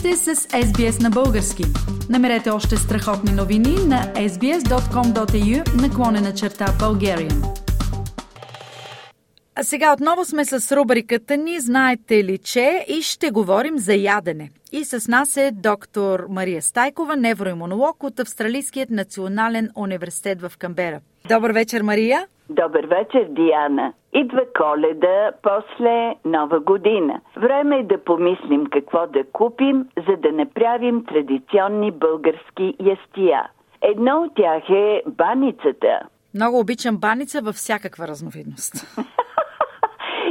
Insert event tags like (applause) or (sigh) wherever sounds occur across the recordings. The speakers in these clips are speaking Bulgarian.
сте с SBS на български. Намерете още страхотни новини на sbs.com.au наклонена черта Bulgarian. А сега отново сме с рубриката ни Знаете ли, че и ще говорим за ядене. И с нас е доктор Мария Стайкова, невроимунолог от Австралийският национален университет в Камбера. Добър вечер, Мария! Добър вечер, Диана. Идва коледа, после нова година. Време е да помислим какво да купим, за да направим традиционни български ястия. Едно от тях е баницата. Много обичам баница във всякаква разновидност. (laughs)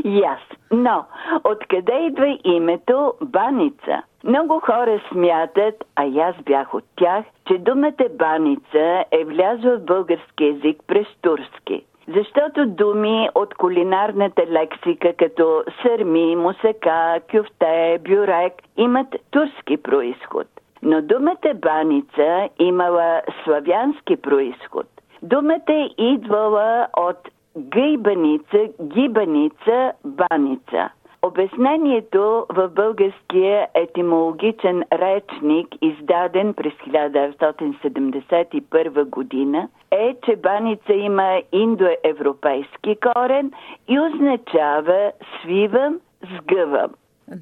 И аз. Но, откъде идва името баница? Много хора смятат, а и аз бях от тях, че думата баница е влязла в български язик през турски. Защото думи от кулинарната лексика, като сърми, мусака, кюфте, бюрек, имат турски происход. Но думата баница имала славянски происход. Думата идвала от гъйбаница, гибаница, баница. Обяснението в българския етимологичен речник, издаден през 1971 година, е, че баница има индоевропейски корен и означава свивам, сгъвам.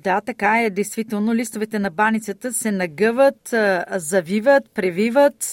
Да, така е. Действително, листовете на баницата се нагъват, завиват, превиват. (laughs)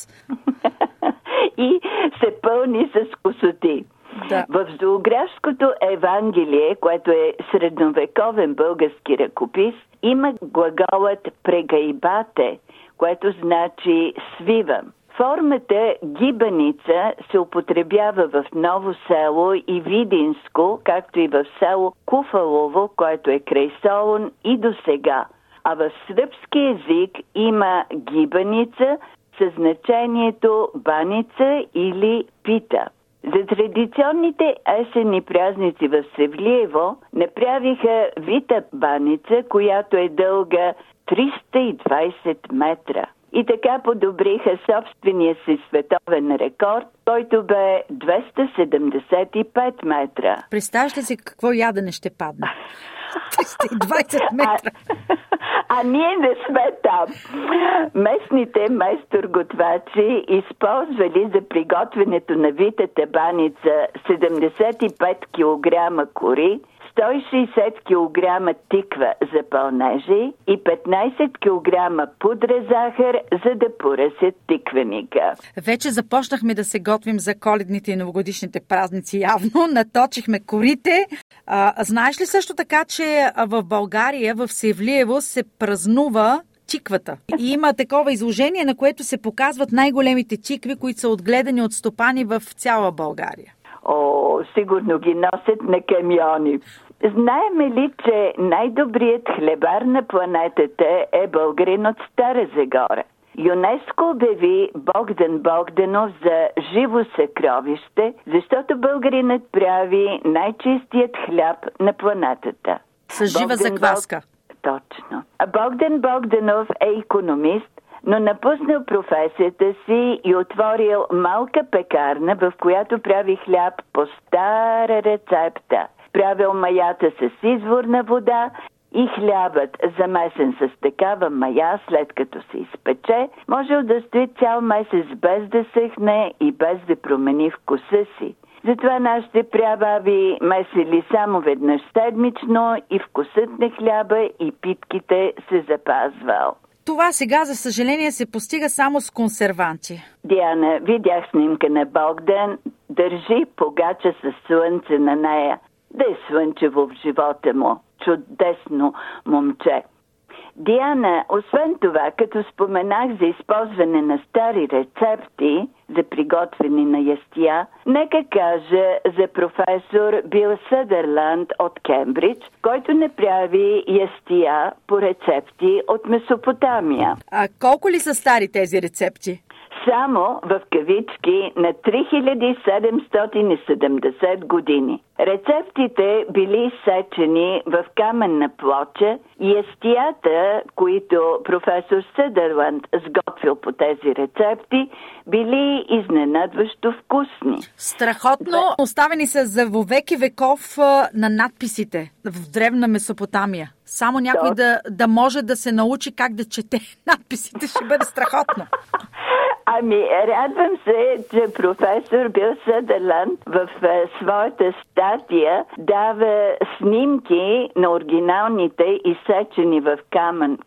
и се пълни с косоти. Да. В зоографското Евангелие, което е средновековен български ръкопис, има глаголът прегайбате, което значи свивам. Формата гибаница се употребява в Ново село и Видинско, както и в село Куфалово, което е край Солун и до сега. А в сръбски език има гибаница със значението баница или пита. За традиционните есенни празници в Севлиево направиха вита баница, която е дълга 320 метра. И така подобриха собствения си световен рекорд, който бе 275 метра. Представяш ли си какво ядене ще падне? 320 метра. А, а ние не сме там. Местните майстор-готвачи използвали за приготвянето на витата баница 75 кг кори, 160 кг тиква за пълнежи и 15 кг пудра захар, за да поръсят тиквеника. Вече започнахме да се готвим за коледните и новогодишните празници явно. Наточихме корите. А, знаеш ли също така, че в България, в Севлиево, се празнува чиквата. И има такова изложение, на което се показват най-големите чикви, които са отгледани от стопани в цяла България. О, сигурно ги носят на камиони. Знаеме ли, че най-добрият хлебар на планетата е българин от Стара Загора? ЮНЕСКО обяви Богдан Богданов за живо съкровище, защото българинът прави най-чистият хляб на планетата. С жива Богдан закваска. Точно. А Богдан Богданов е економист, но напуснал професията си и отворил малка пекарна, в която прави хляб по стара рецепта правил маята с изворна вода и хлябът, замесен с такава мая, след като се изпече, можел да стои цял месец без да съхне и без да промени вкуса си. Затова нашите прабаби месили само веднъж седмично и вкусът на хляба и питките се запазвал. Това сега, за съжаление, се постига само с консерванти. Диана, видях снимка на Богдан, държи погача с слънце на нея да е слънчево в живота му. Чудесно момче. Диана, освен това, като споменах за използване на стари рецепти за приготвяне на ястия, нека кажа за професор Бил Съдърланд от Кембридж, който направи ястия по рецепти от Месопотамия. А колко ли са стари тези рецепти? Само в кавички на 3770 години. Рецептите били сечени в каменна плоча и естията, които професор Съдърланд сготвил по тези рецепти, били изненадващо вкусни. Страхотно! Оставени са за вовеки веков на надписите в древна Месопотамия. Само някой да, да може да се научи как да чете (laughs) надписите, ще бъде страхотно. (laughs) Ами, радвам се, че професор Бил Съдърланд в своята статия дава снимки на оригиналните изсечени в камън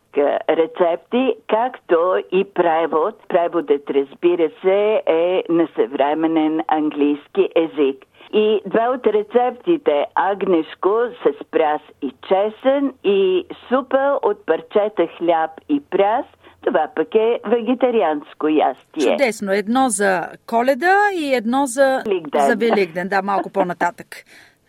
рецепти, както и превод. Преводът, разбира се, е на съвременен английски език. И два от рецептите агнешко с пряс и чесън и супа от парчета хляб и пряс това пък е вегетарианско ястие. Чудесно. Едно за коледа и едно за, Великден. за Великден. Да, малко по-нататък.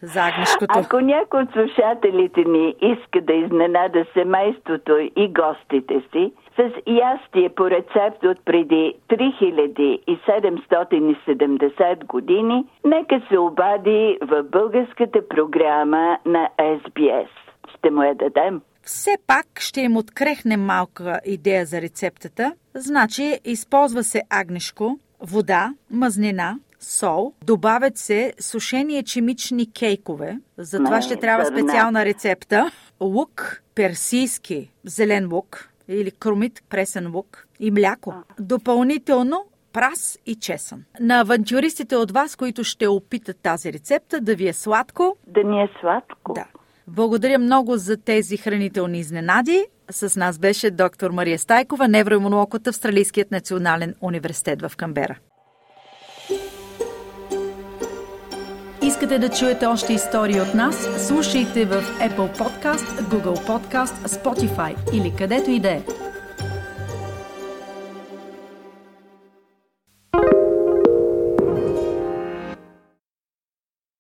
За агнешкото. Ако някой от слушателите ни иска да изненада семейството и гостите си, с ястие по рецепт от преди 3770 години, нека се обади в българската програма на SBS. Ще му я дадем. Все пак ще им открехне малка идея за рецептата. Значи, използва се агнешко, вода, мазнина, сол, добавят се сушени ечемични кейкове, за това ще трябва специална рецепта, лук, персийски зелен лук или кромит пресен лук и мляко. Допълнително прас и чесън. На авантюристите от вас, които ще опитат тази рецепта, да ви е сладко. Да ни е сладко. Да. Благодаря много за тези хранителни изненади. С нас беше доктор Мария Стайкова, невроимунолог от Австралийският национален университет в Камбера. Искате да чуете още истории от нас? Слушайте в Apple Podcast, Google Podcast, Spotify или където и да е.